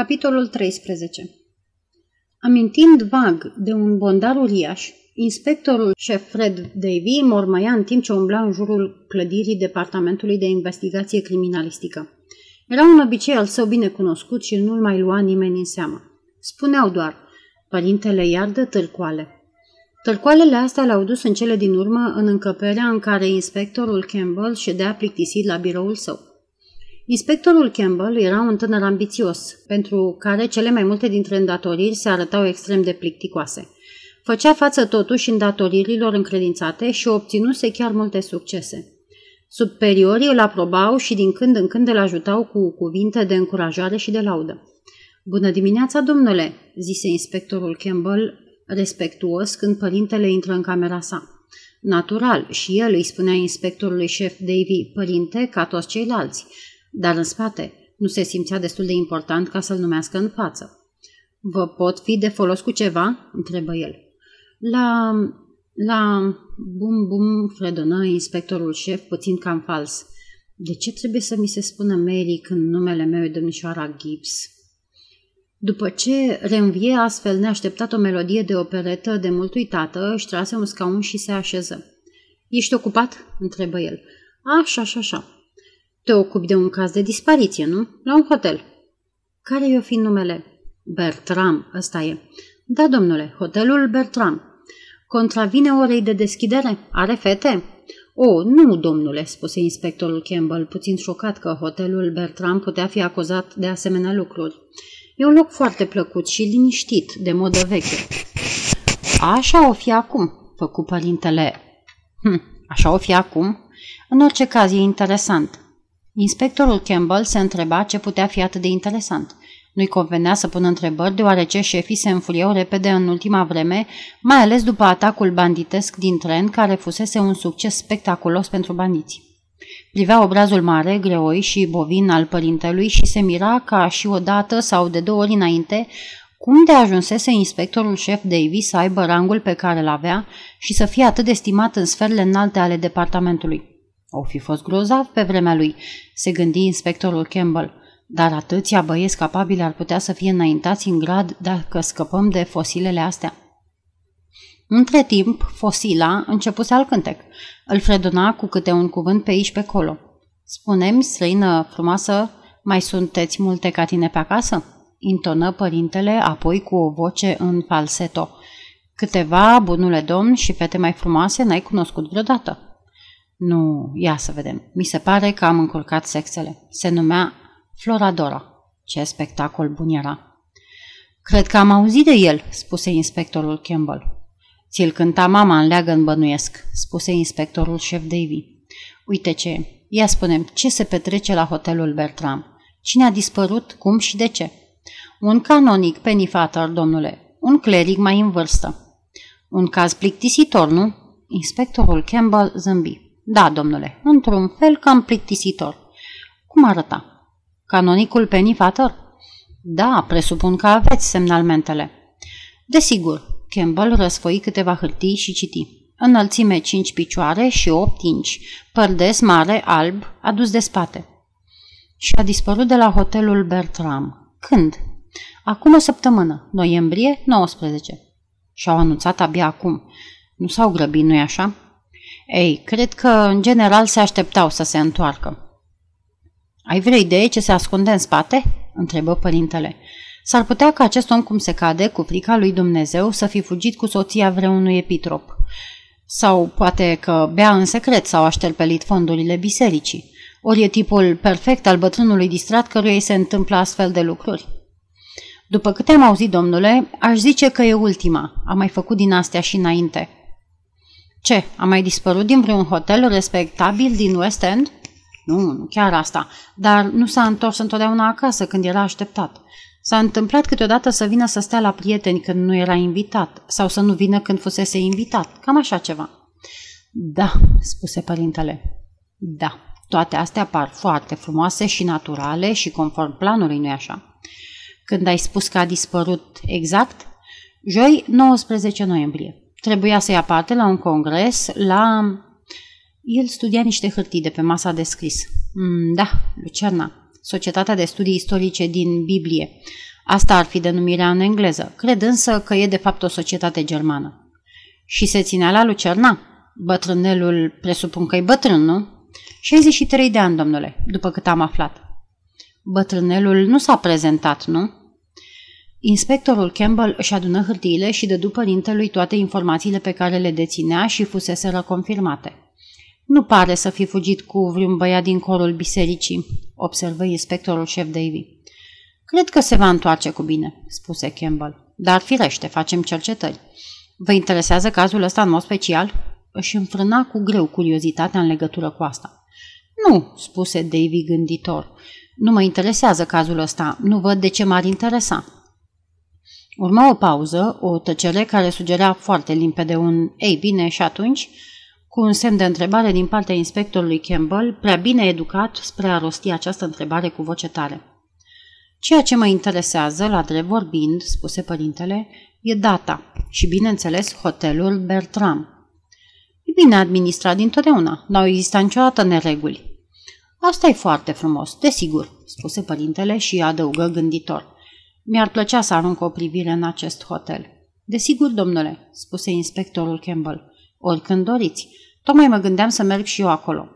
Capitolul 13 Amintind vag de un bondar uriaș, inspectorul șef Fred Davy mormăia în timp ce umbla în jurul clădirii Departamentului de Investigație Criminalistică. Era un obicei al său bine cunoscut și nu-l mai lua nimeni în seamă. Spuneau doar, părintele iardă târcoale. Târcoalele astea le-au dus în cele din urmă în încăperea în care inspectorul Campbell ședea plictisit la biroul său. Inspectorul Campbell era un tânăr ambițios, pentru care cele mai multe dintre îndatoriri se arătau extrem de plicticoase. Făcea față totuși îndatoririlor încredințate și obținuse chiar multe succese. Superiorii îl aprobau și din când în când îl ajutau cu cuvinte de încurajare și de laudă. Bună dimineața, domnule!" zise inspectorul Campbell, respectuos, când părintele intră în camera sa. Natural, și el îi spunea inspectorului șef Davy, părinte, ca toți ceilalți, dar în spate nu se simțea destul de important ca să-l numească în față. Vă pot fi de folos cu ceva?" întrebă el. La... la... bum bum, fredonă inspectorul șef puțin cam fals. De ce trebuie să mi se spună Mary când numele meu e domnișoara Gibbs? După ce reînvie astfel neașteptat o melodie de operetă de mult uitată, își trase un scaun și se așeză. Ești ocupat?" întrebă el. Așa, așa, așa. Te ocupi de un caz de dispariție, nu? La un hotel. Care i-o fi numele? Bertram, ăsta e. Da, domnule, hotelul Bertram. Contravine orei de deschidere? Are fete? O, nu, domnule, spuse inspectorul Campbell, puțin șocat că hotelul Bertram putea fi acuzat de asemenea lucruri. E un loc foarte plăcut și liniștit, de modă veche. Așa o fi acum, făcu părintele. Hm, așa o fi acum? În orice caz e interesant. Inspectorul Campbell se întreba ce putea fi atât de interesant. Nu-i convenea să pună întrebări, deoarece șefii se înfuriau repede în ultima vreme, mai ales după atacul banditesc din tren, care fusese un succes spectaculos pentru bandiți. Privea obrazul mare, greoi și bovin al părintelui și se mira ca și odată sau de două ori înainte cum de ajunsese inspectorul șef Davis să aibă rangul pe care îl avea și să fie atât de stimat în sferele înalte ale departamentului. O fi fost grozav pe vremea lui, se gândi inspectorul Campbell, dar atâția băieți capabili ar putea să fie înaintați în grad dacă scăpăm de fosilele astea. Între timp, fosila începuse al cântec. Îl fredona cu câte un cuvânt pe aici pe acolo. Spunem, străină frumoasă, mai sunteți multe ca tine pe acasă? Intonă părintele, apoi cu o voce în falseto. Câteva, bunule domn, și fete mai frumoase n-ai cunoscut vreodată. Nu, ia să vedem. Mi se pare că am încurcat sexele. Se numea Floradora. Ce spectacol bun era! Cred că am auzit de el, spuse inspectorul Campbell. Ți-l cânta mama în leagă în bănuiesc, spuse inspectorul șef Davy. Uite ce, ia spunem, ce se petrece la hotelul Bertram? Cine a dispărut, cum și de ce? Un canonic penifator, domnule, un cleric mai în vârstă. Un caz plictisitor, nu? Inspectorul Campbell zâmbi. Da, domnule, într-un fel cam plictisitor. Cum arăta? Canonicul Pennyfather? Da, presupun că aveți semnalmentele. Desigur, Campbell răsfoi câteva hârtii și citi. Înălțime 5 picioare și 8 inci, părdes mare, alb, adus de spate. Și a dispărut de la hotelul Bertram. Când? Acum o săptămână, noiembrie 19. Și-au anunțat abia acum. Nu s-au grăbit, nu-i așa? Ei, cred că în general se așteptau să se întoarcă. Ai vreo idee ce se ascunde în spate? întrebă părintele. S-ar putea ca acest om cum se cade, cu frica lui Dumnezeu, să fi fugit cu soția vreunui epitrop. Sau poate că bea în secret sau a șterpelit fondurile bisericii. Ori e tipul perfect al bătrânului distrat căruia îi se întâmplă astfel de lucruri. După câte am auzit, domnule, aș zice că e ultima. Am mai făcut din astea și înainte. Ce, a mai dispărut din vreun hotel respectabil din West End? Nu, nu chiar asta, dar nu s-a întors întotdeauna acasă când era așteptat. S-a întâmplat câteodată să vină să stea la prieteni când nu era invitat sau să nu vină când fusese invitat, cam așa ceva. Da, spuse părintele. Da, toate astea par foarte frumoase și naturale și conform planului, nu-i așa? Când ai spus că a dispărut exact? Joi, 19 noiembrie. Trebuia să ia parte la un congres la... El studia niște hârtii de pe masa de scris. Mm, da, Lucerna. Societatea de Studii Istorice din Biblie. Asta ar fi denumirea în engleză. Cred însă că e de fapt o societate germană. Și se ținea la Lucerna? Bătrânelul presupun că e bătrân, nu? 63 de ani, domnule, după cât am aflat. Bătrânelul nu s-a prezentat, nu? Inspectorul Campbell își adună hârtiile și dădu părintelui toate informațiile pe care le deținea și fuseseră confirmate. Nu pare să fi fugit cu vreun băiat din corul bisericii, observă inspectorul șef Davy. Cred că se va întoarce cu bine, spuse Campbell. Dar firește, facem cercetări. Vă interesează cazul ăsta în mod special? Își înfrâna cu greu curiozitatea în legătură cu asta. Nu, spuse Davy gânditor. Nu mă interesează cazul ăsta. Nu văd de ce m-ar interesa. Urma o pauză, o tăcere care sugera foarte limpede un ei bine și atunci, cu un semn de întrebare din partea inspectorului Campbell, prea bine educat spre a rosti această întrebare cu voce tare. Ceea ce mă interesează, la drept vorbind, spuse părintele, e data și, bineînțeles, hotelul Bertram. E bine administrat dintotdeauna, n-au existat niciodată nereguli. Asta e foarte frumos, desigur, spuse părintele și adăugă gânditor. Mi-ar plăcea să arunc o privire în acest hotel. Desigur, domnule, spuse inspectorul Campbell. Oricând doriți. Tocmai mă gândeam să merg și eu acolo.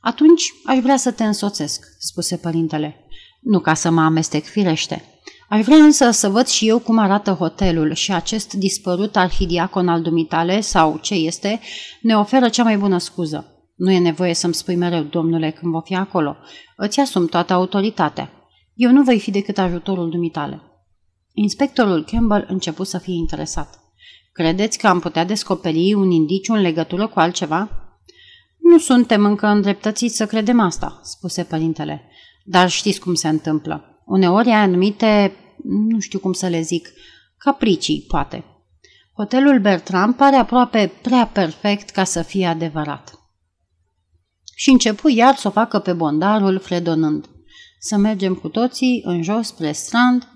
Atunci aș vrea să te însoțesc, spuse părintele. Nu ca să mă amestec firește. Aș vrea însă să văd și eu cum arată hotelul și acest dispărut arhidiacon al dumitale, sau ce este, ne oferă cea mai bună scuză. Nu e nevoie să-mi spui mereu, domnule, când vă fi acolo. Îți asum toată autoritatea. Eu nu voi fi decât ajutorul dumitale. Inspectorul Campbell început să fie interesat. Credeți că am putea descoperi un indiciu în legătură cu altceva? Nu suntem încă îndreptățiți să credem asta, spuse părintele. Dar știți cum se întâmplă. Uneori ai anumite, nu știu cum să le zic, capricii, poate. Hotelul Bertram pare aproape prea perfect ca să fie adevărat. Și începu iar să o facă pe bondarul fredonând. Să mergem cu toții în jos spre strand.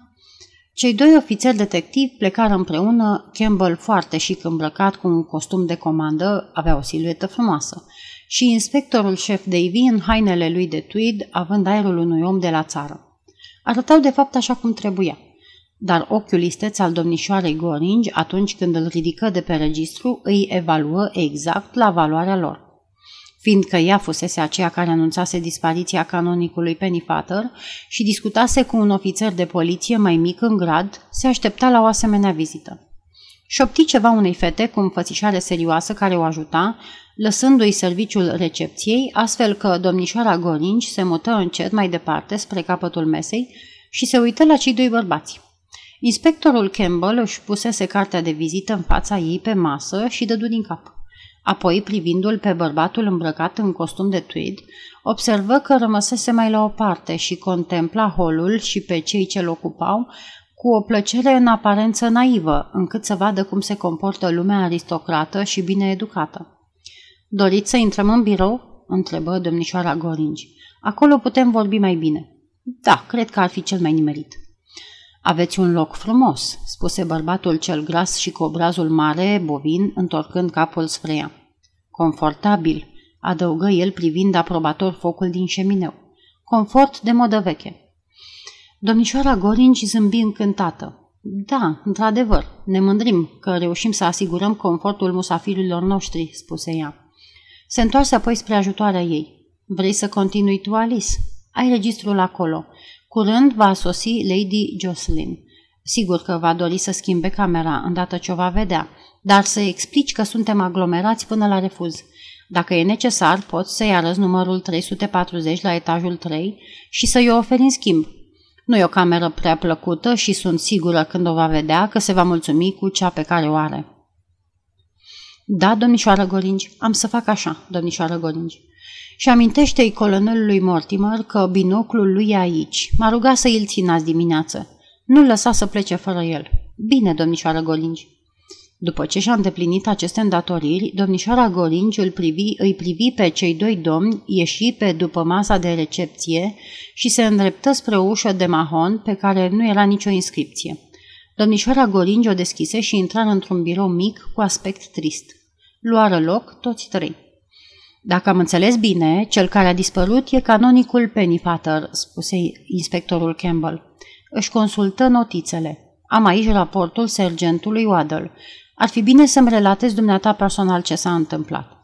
Cei doi ofițeri detectivi plecară împreună, Campbell foarte și îmbrăcat cu un costum de comandă, avea o siluetă frumoasă, și inspectorul șef Davy în hainele lui de tweed, având aerul unui om de la țară. Arătau de fapt așa cum trebuia. Dar ochiul isteț al domnișoarei Goringi, atunci când îl ridică de pe registru, îi evaluă exact la valoarea lor fiindcă ea fusese aceea care anunțase dispariția canonicului Pennyfather și discutase cu un ofițer de poliție mai mic în grad, se aștepta la o asemenea vizită. Șopti ceva unei fete cu înfățișare serioasă care o ajuta, lăsându-i serviciul recepției, astfel că domnișoara Gorinci se mută încet mai departe spre capătul mesei și se uită la cei doi bărbați. Inspectorul Campbell își pusese cartea de vizită în fața ei pe masă și dădu din cap. Apoi, privindu-l pe bărbatul îmbrăcat în costum de tweed, observă că rămăsese mai la o parte și contempla holul și pe cei ce-l ocupau cu o plăcere în aparență naivă, încât să vadă cum se comportă lumea aristocrată și bine educată. Doriți să intrăm în birou?" întrebă domnișoara Goringi. Acolo putem vorbi mai bine." Da, cred că ar fi cel mai nimerit." Aveți un loc frumos," spuse bărbatul cel gras și cu obrazul mare, bovin, întorcând capul spre ea. Confortabil, adăugă el privind aprobator focul din șemineu. Confort de modă veche. Domnișoara Gorinci zâmbi încântată. Da, într-adevăr, ne mândrim că reușim să asigurăm confortul musafirilor noștri, spuse ea. Se întoarse apoi spre ajutoarea ei. Vrei să continui tu, Alice? Ai registrul acolo. Curând va sosi Lady Jocelyn. Sigur că va dori să schimbe camera îndată ce o va vedea, dar să explici că suntem aglomerați până la refuz. Dacă e necesar, poți să-i arăți numărul 340 la etajul 3 și să-i o oferi în schimb. Nu e o cameră prea plăcută și sunt sigură când o va vedea că se va mulțumi cu cea pe care o are. Da, domnișoară Goringi, am să fac așa, domnișoară Goringi și amintește-i colonelului Mortimer că binoclul lui e aici. M-a rugat să îl țin azi dimineață. Nu-l lăsa să plece fără el. Bine, domnișoară Golingi. După ce și-a îndeplinit aceste îndatoriri, domnișoara Goringi îl privi, îi privi pe cei doi domni, ieși pe după masa de recepție și se îndreptă spre o ușă de mahon pe care nu era nicio inscripție. Domnișoara Goringi o deschise și intră într-un birou mic cu aspect trist. Luară loc toți trei. Dacă am înțeles bine, cel care a dispărut e canonicul Pennyfather, spuse inspectorul Campbell. Își consultă notițele. Am aici raportul sergentului Waddle. Ar fi bine să-mi relatezi dumneata personal ce s-a întâmplat.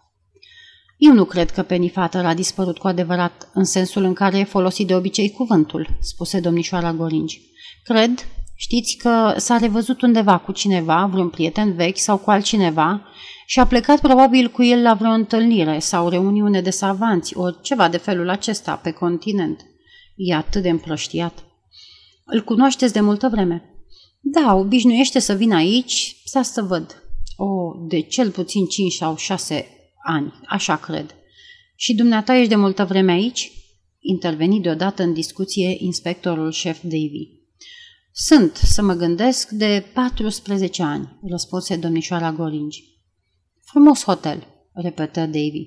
Eu nu cred că Pennyfather a dispărut cu adevărat în sensul în care e folosit de obicei cuvântul, spuse domnișoara Goringi. Cred, știți că s-a revăzut undeva cu cineva, vreun prieten vechi sau cu altcineva și a plecat probabil cu el la vreo întâlnire sau reuniune de savanți, ori ceva de felul acesta pe continent. E atât de împrăștiat. Îl cunoașteți de multă vreme? Da, obișnuiește să vină aici, să să văd. O, de cel puțin 5 sau 6 ani, așa cred. Și dumneata ești de multă vreme aici? Interveni deodată în discuție inspectorul șef Davy. Sunt, să mă gândesc, de 14 ani, răspunse domnișoara Goringi. Frumos hotel, repetă Davy.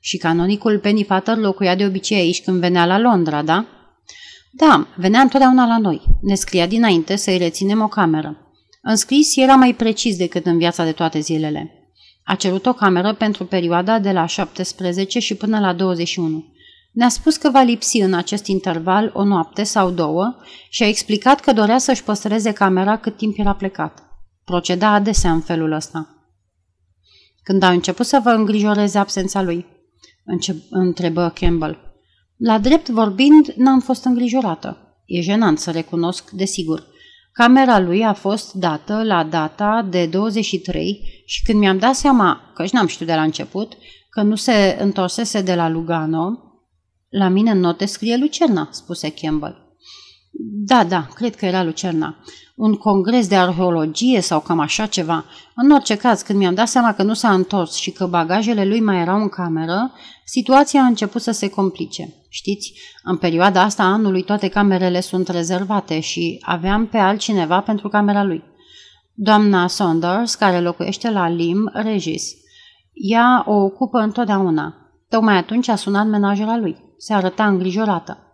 Și canonicul Penny Fatter locuia de obicei aici când venea la Londra, da? Da, venea întotdeauna la noi. Ne scria dinainte să-i reținem o cameră. În scris era mai precis decât în viața de toate zilele. A cerut o cameră pentru perioada de la 17 și până la 21. Ne-a spus că va lipsi în acest interval o noapte sau două și a explicat că dorea să-și păstreze camera cât timp era plecat. Proceda adesea în felul ăsta. Când a început să vă îngrijoreze absența lui? Înce- întrebă Campbell. La drept vorbind, n-am fost îngrijorată. E jenant să recunosc, desigur. Camera lui a fost dată la data de 23 și când mi-am dat seama, căci n-am știut de la început, că nu se întorsese de la Lugano, la mine în note scrie Lucerna, spuse Campbell. Da, da, cred că era Lucerna. Un congres de arheologie sau cam așa ceva. În orice caz, când mi-am dat seama că nu s-a întors și că bagajele lui mai erau în cameră, situația a început să se complice. Știți, în perioada asta anului toate camerele sunt rezervate și aveam pe altcineva pentru camera lui. Doamna Saunders, care locuiește la Lim Regis. Ea o ocupă întotdeauna. Tocmai atunci a sunat menajera lui. Se arăta îngrijorată.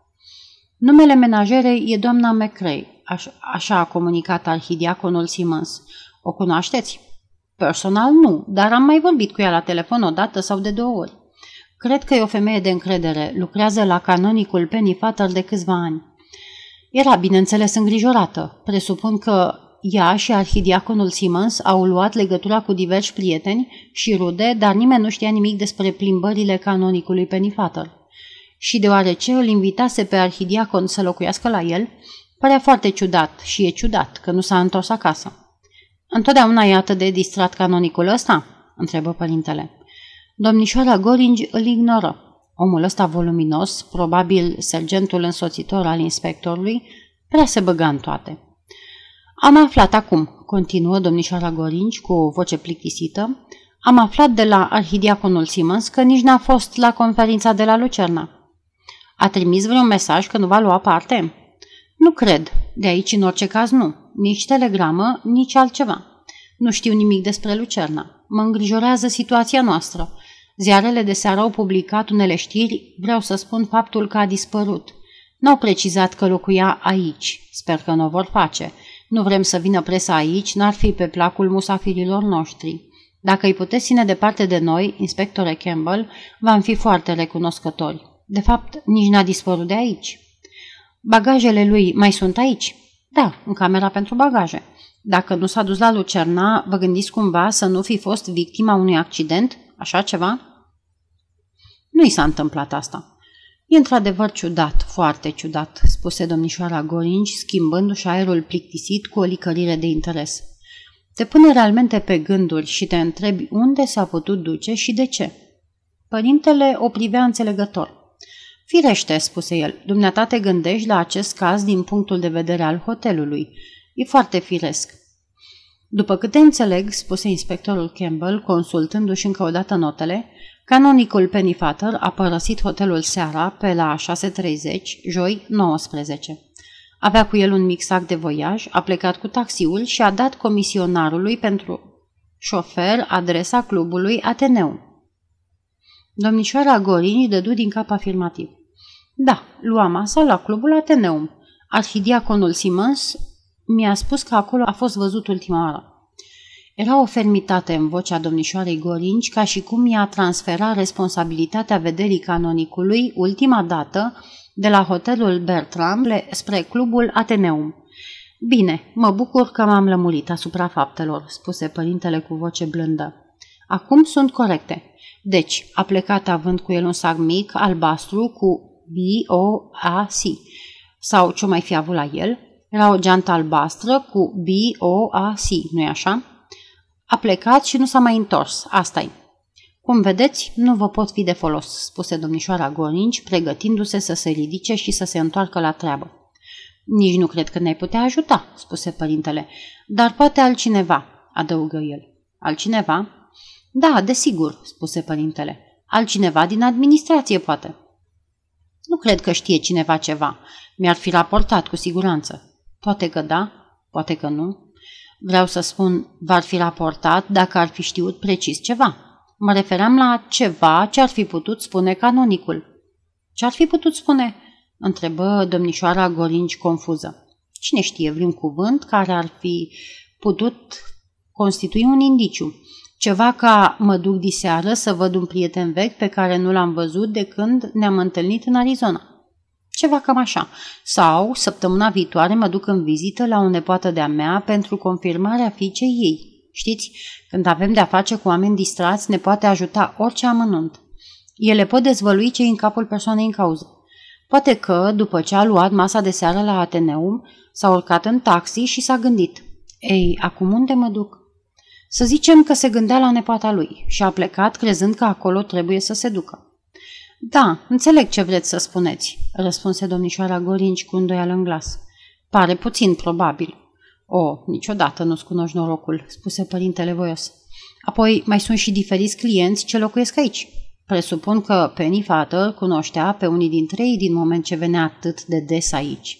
Numele menajerei e doamna McCray, aș, așa a comunicat arhidiaconul Simmons. O cunoașteți? Personal nu, dar am mai vorbit cu ea la telefon o dată sau de două ori. Cred că e o femeie de încredere, lucrează la canonicul Penny Fatter de câțiva ani. Era, bineînțeles, îngrijorată. Presupun că ea și arhidiaconul Simmons au luat legătura cu diversi prieteni și rude, dar nimeni nu știa nimic despre plimbările canonicului Penny Fatter și deoarece îl invitase pe arhidiacon să locuiască la el, părea foarte ciudat și e ciudat că nu s-a întors acasă. Întotdeauna e atât de distrat canonicul ăsta? întrebă părintele. Domnișoara Goringi îl ignoră. Omul ăsta voluminos, probabil sergentul însoțitor al inspectorului, prea se băga în toate. Am aflat acum, continuă domnișoara Goringi cu o voce plictisită, am aflat de la arhidiaconul Simons că nici n-a fost la conferința de la Lucerna. A trimis vreun mesaj că nu va lua parte? Nu cred. De aici, în orice caz, nu. Nici telegramă, nici altceva. Nu știu nimic despre Lucerna. Mă îngrijorează situația noastră. Ziarele de seară au publicat unele știri, vreau să spun faptul că a dispărut. N-au precizat că locuia aici. Sper că nu o vor face. Nu vrem să vină presa aici, n-ar fi pe placul musafirilor noștri. Dacă îi puteți ține departe de noi, inspectore Campbell, v-am fi foarte recunoscători. De fapt, nici n-a dispărut de aici. Bagajele lui mai sunt aici? Da, în camera pentru bagaje. Dacă nu s-a dus la Lucerna, vă gândiți cumva să nu fi fost victima unui accident? Așa ceva? Nu i s-a întâmplat asta. E într-adevăr ciudat, foarte ciudat, spuse domnișoara Gorinci, schimbându-și aerul plictisit cu o licărire de interes. Te pune realmente pe gânduri și te întrebi unde s-a putut duce și de ce. Părintele o privea înțelegător. Firește, spuse el, dumneata te gândești la acest caz din punctul de vedere al hotelului. E foarte firesc. După câte înțeleg, spuse inspectorul Campbell, consultându-și încă o dată notele, canonicul Pennyfather a părăsit hotelul seara pe la 6.30, joi 19. Avea cu el un mic sac de voiaj, a plecat cu taxiul și a dat comisionarului pentru șofer adresa clubului Ateneum. Domnișoara Gorini dădu din cap afirmativ. Da, lua masa la clubul Ateneum. Arhidiaconul Simons mi-a spus că acolo a fost văzut ultima oară. Era o fermitate în vocea domnișoarei Gorinci, ca și cum i-a transferat responsabilitatea vederii canonicului ultima dată de la hotelul Bertram spre clubul Ateneum. Bine, mă bucur că m-am lămurit asupra faptelor, spuse părintele cu voce blândă. Acum sunt corecte. Deci, a plecat având cu el un sac mic, albastru, cu B-O-A-C. Sau ce mai fi avut la el? Era o geantă albastră cu B-O-A-C, nu-i așa? A plecat și nu s-a mai întors, asta e. Cum vedeți, nu vă pot fi de folos, spuse domnișoara Gorinci, pregătindu-se să se ridice și să se întoarcă la treabă. Nici nu cred că ne-ai putea ajuta, spuse părintele, dar poate altcineva, adăugă el. Altcineva? Da, desigur, spuse părintele. Altcineva din administrație, poate. Nu cred că știe cineva ceva. Mi-ar fi raportat cu siguranță. Poate că da, poate că nu. Vreau să spun, v-ar fi raportat dacă ar fi știut precis ceva. Mă refeream la ceva ce ar fi putut spune canonicul. Ce ar fi putut spune? Întrebă domnișoara Gorinci confuză. Cine știe vreun cuvânt care ar fi putut constitui un indiciu. Ceva ca mă duc diseară să văd un prieten vechi pe care nu l-am văzut de când ne-am întâlnit în Arizona. Ceva cam așa. Sau, săptămâna viitoare mă duc în vizită la o nepoată de-a mea pentru confirmarea fiicei ei. Știți, când avem de-a face cu oameni distrați, ne poate ajuta orice amănunt. Ele pot dezvălui ce în capul persoanei în cauză. Poate că, după ce a luat masa de seară la Ateneum, s-a urcat în taxi și s-a gândit. Ei, acum unde mă duc? Să zicem că se gândea la nepoata lui și a plecat crezând că acolo trebuie să se ducă. Da, înțeleg ce vreți să spuneți, răspunse domnișoara Gorinci cu îndoială în glas. Pare puțin probabil. O, niciodată nu-ți cunoști norocul, spuse părintele voios. Apoi mai sunt și diferiți clienți ce locuiesc aici. Presupun că Penny Father cunoștea pe unii dintre ei din moment ce venea atât de des aici.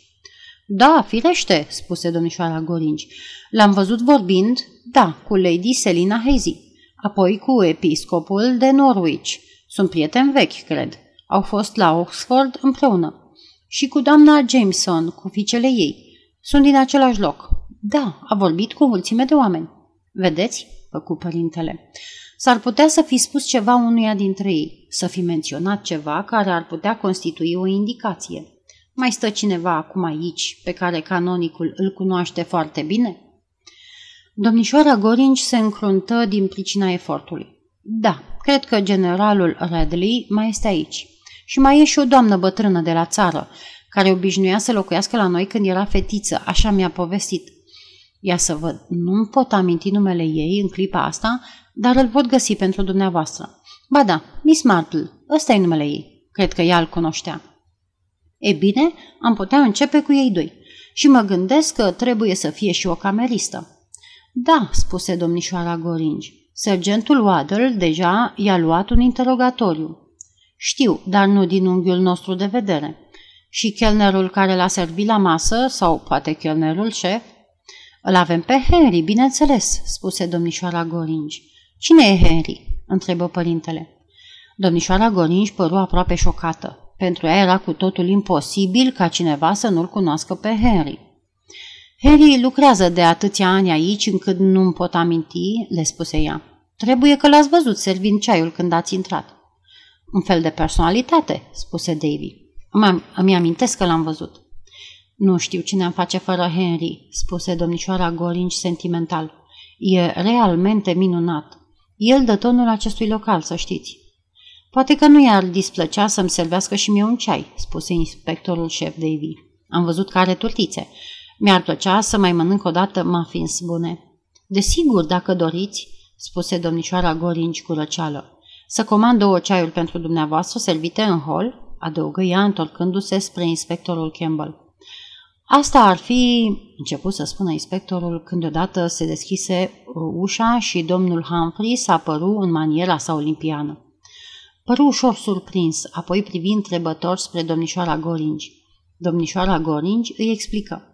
Da, firește, spuse domnișoara Gorinci. L-am văzut vorbind, da, cu Lady Selina Hazy, apoi cu episcopul de Norwich. Sunt prieteni vechi, cred. Au fost la Oxford împreună. Și cu doamna Jameson, cu fiicele ei. Sunt din același loc. Da, a vorbit cu o mulțime de oameni. Vedeți? făcu părintele. S-ar putea să fi spus ceva unuia dintre ei, să fi menționat ceva care ar putea constitui o indicație. Mai stă cineva acum aici pe care canonicul îl cunoaște foarte bine? Domnișoara Gorinci se încruntă din pricina efortului. Da, cred că generalul Redley mai este aici. Și mai e și o doamnă bătrână de la țară, care obișnuia să locuiască la noi când era fetiță, așa mi-a povestit. Ia să văd, nu pot aminti numele ei în clipa asta, dar îl pot găsi pentru dumneavoastră. Ba da, Miss Marple, ăsta e numele ei. Cred că ea îl cunoștea. E bine, am putea începe cu ei doi. Și mă gândesc că trebuie să fie și o cameristă. Da, spuse domnișoara Goringi. Sergentul Waddle deja i-a luat un interogatoriu. Știu, dar nu din unghiul nostru de vedere. Și chelnerul care l-a servit la masă, sau poate chelnerul șef? Îl avem pe Henry, bineînțeles, spuse domnișoara Goringi. Cine e Henry? întrebă părintele. Domnișoara Goringi păru aproape șocată. Pentru ea era cu totul imposibil ca cineva să nu-l cunoască pe Henry. Harry lucrează de atâția ani aici încât nu-mi pot aminti, le spuse ea. Trebuie că l-ați văzut servind ceaiul când ați intrat. Un fel de personalitate, spuse Davy. Îmi, îmi amintesc că l-am văzut. Nu știu cine am face fără Henry, spuse domnișoara Gorinci sentimental. E realmente minunat. El dă tonul acestui local, să știți. Poate că nu i-ar displăcea să-mi servească și mie un ceai, spuse inspectorul șef Davy. Am văzut că are turtițe. Mi-ar plăcea să mai mănânc o dată muffins bune. Desigur, dacă doriți, spuse domnișoara Gorinci cu răceală. Să comand două ceaiuri pentru dumneavoastră servite în hol, adăugă ea întorcându-se spre inspectorul Campbell. Asta ar fi, început să spună inspectorul când deodată se deschise ușa și domnul Humphrey s-a apărut în maniera sa olimpiană. Păru ușor surprins, apoi privind trebător spre domnișoara Goringi. Domnișoara Goringi îi explică.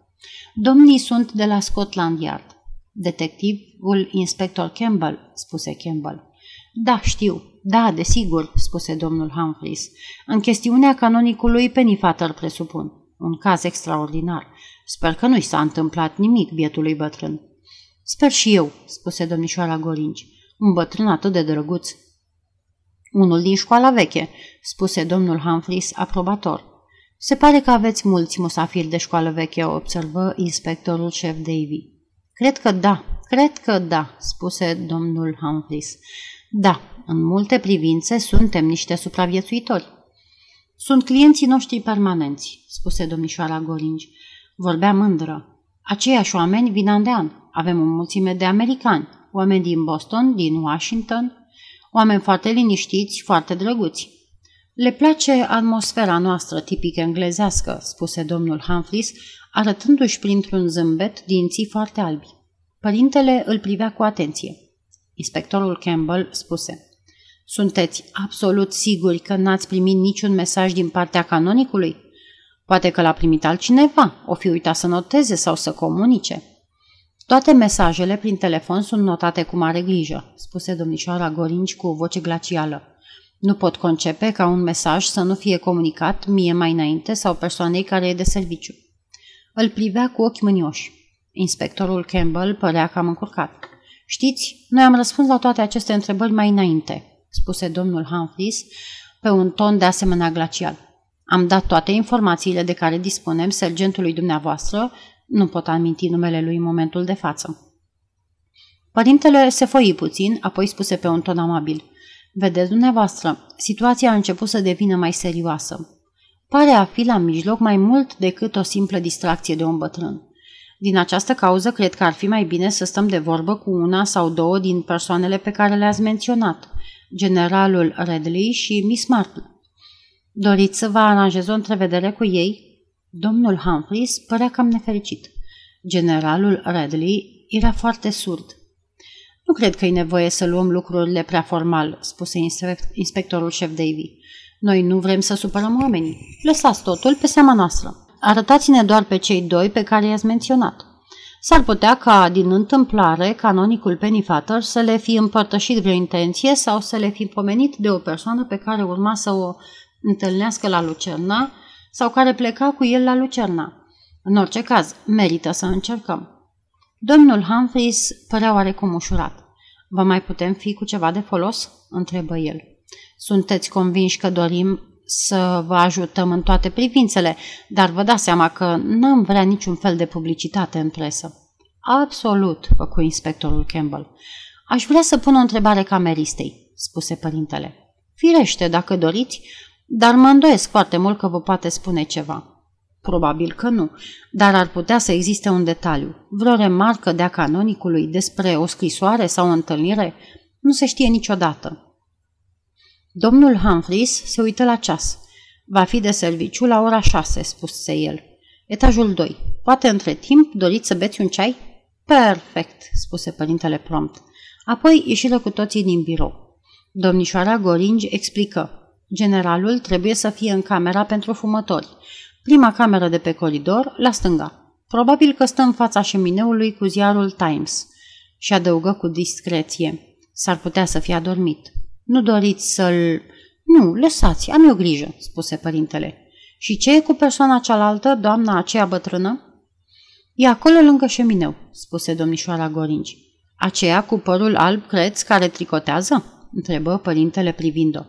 Domnii sunt de la Scotland Yard. Detectivul inspector Campbell, spuse Campbell. Da, știu. Da, desigur, spuse domnul Humphreys. În chestiunea canonicului Pennyfather, presupun. Un caz extraordinar. Sper că nu i s-a întâmplat nimic bietului bătrân. Sper și eu, spuse domnișoara Gorinci. Un bătrân atât de drăguț. Unul din școala veche, spuse domnul Humphreys, aprobator. Se pare că aveți mulți musafiri de școală veche, observă inspectorul șef Davy. Cred că da, cred că da, spuse domnul Humphreys. Da, în multe privințe suntem niște supraviețuitori. Sunt clienții noștri permanenți, spuse domnișoara Goringi. Vorbea mândră. Aceiași oameni vin an de an. Avem o mulțime de americani, oameni din Boston, din Washington, oameni foarte liniștiți, foarte drăguți. Le place atmosfera noastră tipică englezească, spuse domnul Humphreys, arătându-și printr-un zâmbet dinții foarte albi. Părintele îl privea cu atenție. Inspectorul Campbell spuse, Sunteți absolut siguri că n-ați primit niciun mesaj din partea canonicului? Poate că l-a primit altcineva, o fi uitat să noteze sau să comunice. Toate mesajele prin telefon sunt notate cu mare grijă, spuse domnișoara Gorinci cu o voce glacială. Nu pot concepe ca un mesaj să nu fie comunicat mie mai înainte sau persoanei care e de serviciu. Îl privea cu ochi mânioși. Inspectorul Campbell părea cam încurcat. Știți, noi am răspuns la toate aceste întrebări mai înainte, spuse domnul Humphreys pe un ton de asemenea glacial. Am dat toate informațiile de care dispunem sergentului dumneavoastră, nu pot aminti numele lui în momentul de față. Părintele se foi puțin, apoi spuse pe un ton amabil. Vedeți dumneavoastră, situația a început să devină mai serioasă. Pare a fi la mijloc mai mult decât o simplă distracție de un bătrân. Din această cauză, cred că ar fi mai bine să stăm de vorbă cu una sau două din persoanele pe care le-ați menționat, generalul Redley și Miss Marple. Doriți să vă aranjez o întrevedere cu ei? Domnul Humphreys părea cam nefericit. Generalul Redley era foarte surd. Nu cred că e nevoie să luăm lucrurile prea formal, spuse inspectorul șef Davy. Noi nu vrem să supărăm oamenii. Lăsați totul pe seama noastră. Arătați-ne doar pe cei doi pe care i-ați menționat. S-ar putea ca, din întâmplare, canonicul Pennyfather să le fi împărtășit vreo intenție sau să le fi pomenit de o persoană pe care urma să o întâlnească la Lucerna sau care pleca cu el la Lucerna. În orice caz, merită să încercăm. Domnul Humphreys părea oarecum ușurat. Vă mai putem fi cu ceva de folos? întrebă el. Sunteți convinși că dorim să vă ajutăm în toate privințele, dar vă dați seama că n-am vrea niciun fel de publicitate în presă. Absolut, făcu inspectorul Campbell. Aș vrea să pun o întrebare cameristei, spuse părintele. Firește, dacă doriți, dar mă îndoiesc foarte mult că vă poate spune ceva. Probabil că nu, dar ar putea să existe un detaliu, vreo remarcă de-a canonicului despre o scrisoare sau o întâlnire, nu se știe niciodată. Domnul Humphreys se uită la ceas. Va fi de serviciu la ora șase, spuse el. Etajul 2. Poate între timp doriți să beți un ceai? Perfect, spuse părintele prompt. Apoi ieșiră cu toții din birou. Domnișoara Goringi explică. Generalul trebuie să fie în camera pentru fumători. Prima cameră de pe coridor, la stânga. Probabil că stă în fața șemineului cu ziarul Times. Și adăugă cu discreție. S-ar putea să fie adormit. Nu doriți să-l... Nu, lăsați, am eu grijă, spuse părintele. Și ce e cu persoana cealaltă, doamna aceea bătrână? E acolo lângă șemineu, spuse domnișoara Gorinci. Aceea cu părul alb, creți, care tricotează? întrebă părintele privind-o.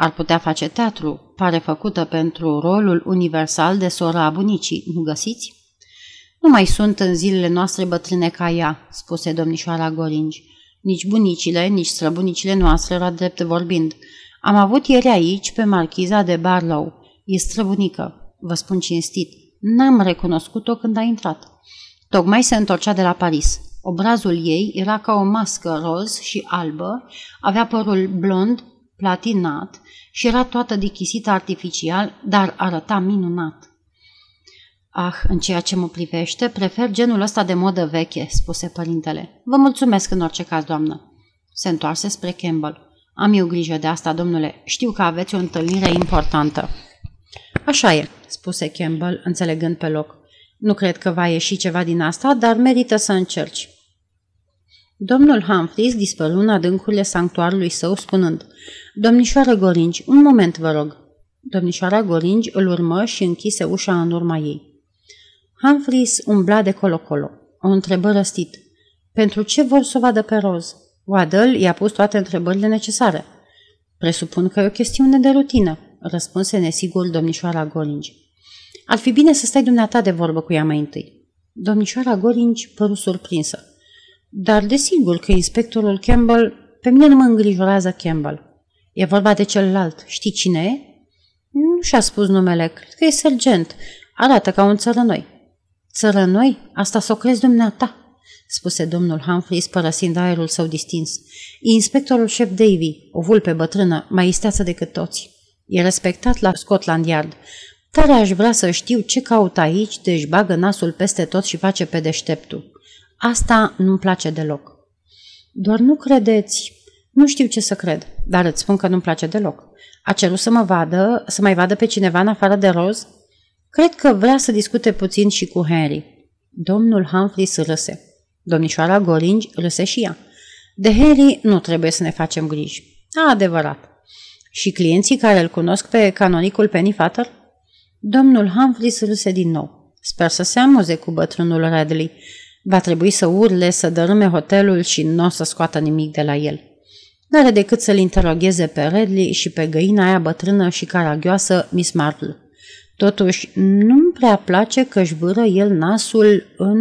Ar putea face teatru, pare făcută pentru rolul universal de sora a bunicii, nu găsiți? Nu mai sunt în zilele noastre bătrâne ca ea, spuse domnișoara Gorinci. Nici bunicile, nici străbunicile noastre, la drept vorbind. Am avut ieri aici pe marchiza de Barlow. E străbunică, vă spun cinstit. N-am recunoscut-o când a intrat. Tocmai se întorcea de la Paris. Obrazul ei era ca o mască roz și albă, avea părul blond, platinat și era toată dichisită artificial, dar arăta minunat. Ah, în ceea ce mă privește, prefer genul ăsta de modă veche, spuse părintele. Vă mulțumesc în orice caz, doamnă. Se întoarse spre Campbell. Am eu grijă de asta, domnule. Știu că aveți o întâlnire importantă. Așa e, spuse Campbell, înțelegând pe loc. Nu cred că va ieși ceva din asta, dar merită să încerci. Domnul Humphreys dispăru în adâncurile sanctuarului său, spunând, Domnișoară Goringi, un moment, vă rog. Domnișoara Goringi îl urmă și închise ușa în urma ei. Humphreys umbla de colo-colo. O întrebă răstit. Pentru ce vor să o vadă pe roz? Waddle i-a pus toate întrebările necesare. Presupun că e o chestiune de rutină, răspunse nesigur domnișoara Goringi. Ar fi bine să stai dumneata de vorbă cu ea mai întâi. Domnișoara Goringi păru surprinsă. Dar desigur că inspectorul Campbell, pe mine nu mă îngrijorează Campbell. E vorba de celălalt. Știi cine e? Nu și-a spus numele. Cred că e sergent. Arată ca un țărănoi. Țărănoi? Asta s-o crezi dumneata, spuse domnul Humphreys părăsind aerul său distins. E inspectorul șef Davy, o vulpe bătrână, mai isteață decât toți. E respectat la Scotland Yard. Tare aș vrea să știu ce caută aici, deci bagă nasul peste tot și face pe deșteptul. Asta nu-mi place deloc. Doar nu credeți. Nu știu ce să cred, dar îți spun că nu-mi place deloc. A cerut să mă vadă, să mai vadă pe cineva în afară de roz? Cred că vrea să discute puțin și cu Henry. Domnul Humphreys râse. Domnișoara Goringi râse și ea. De Harry nu trebuie să ne facem griji. A, adevărat. Și clienții care îl cunosc pe canonicul Pennyfather? Domnul Humphreys râse din nou. Sper să se amuze cu bătrânul Radley. Va trebui să urle, să dărâme hotelul și nu o să scoată nimic de la el. N-are decât să-l interogheze pe Redley și pe găina aia bătrână și caragioasă Miss Marple. Totuși, nu-mi prea place că își vâră el nasul în